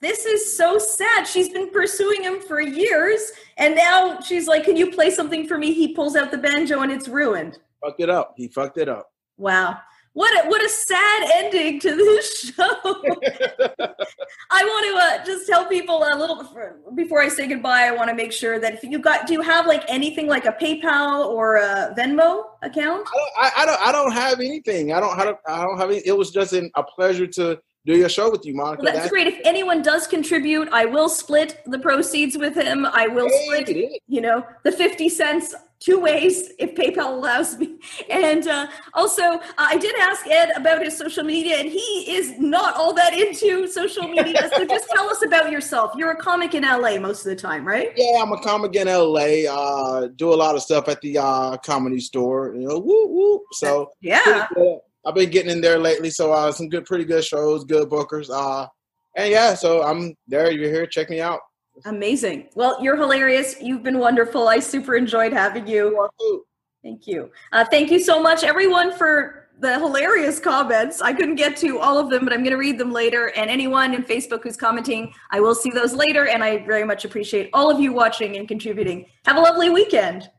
this is so sad. She's been pursuing him for years, and now she's like, Can you play something for me? He pulls out the banjo and it's ruined. Fucked it up. He fucked it up. Wow. What a, what a sad ending to this show. I want to uh, just tell people a little before I say goodbye. I want to make sure that if you got, do you have like anything like a PayPal or a Venmo account? I don't, I, I don't. I don't have anything. I don't. I don't. I don't have any. It was just an, a pleasure to do your show with you, Monica. Well, that's great. If anyone does contribute, I will split the proceeds with him. I will Hey, split, you know, the 50 cents two ways if PayPal allows me. And uh, also, uh, I did ask Ed about his social media, and he is not all that into social media. so just tell us about yourself. You're a comic in LA most of the time, right? Yeah, I'm a comic in LA. Uh, do a lot of stuff at the uh, comedy store. You know, woo woo. So Yeah. I've been getting in there lately. So uh, some good, pretty good shows, good bookers. Uh, and yeah, so I'm there. You're here. Check me out. Amazing. Well, you're hilarious. You've been wonderful. I super enjoyed having you. Thank you. Uh, thank you so much, everyone, for the hilarious comments. I couldn't get to all of them, but I'm going to read them later. And anyone in Facebook who's commenting, I will see those later. And I very much appreciate all of you watching and contributing. Have a lovely weekend.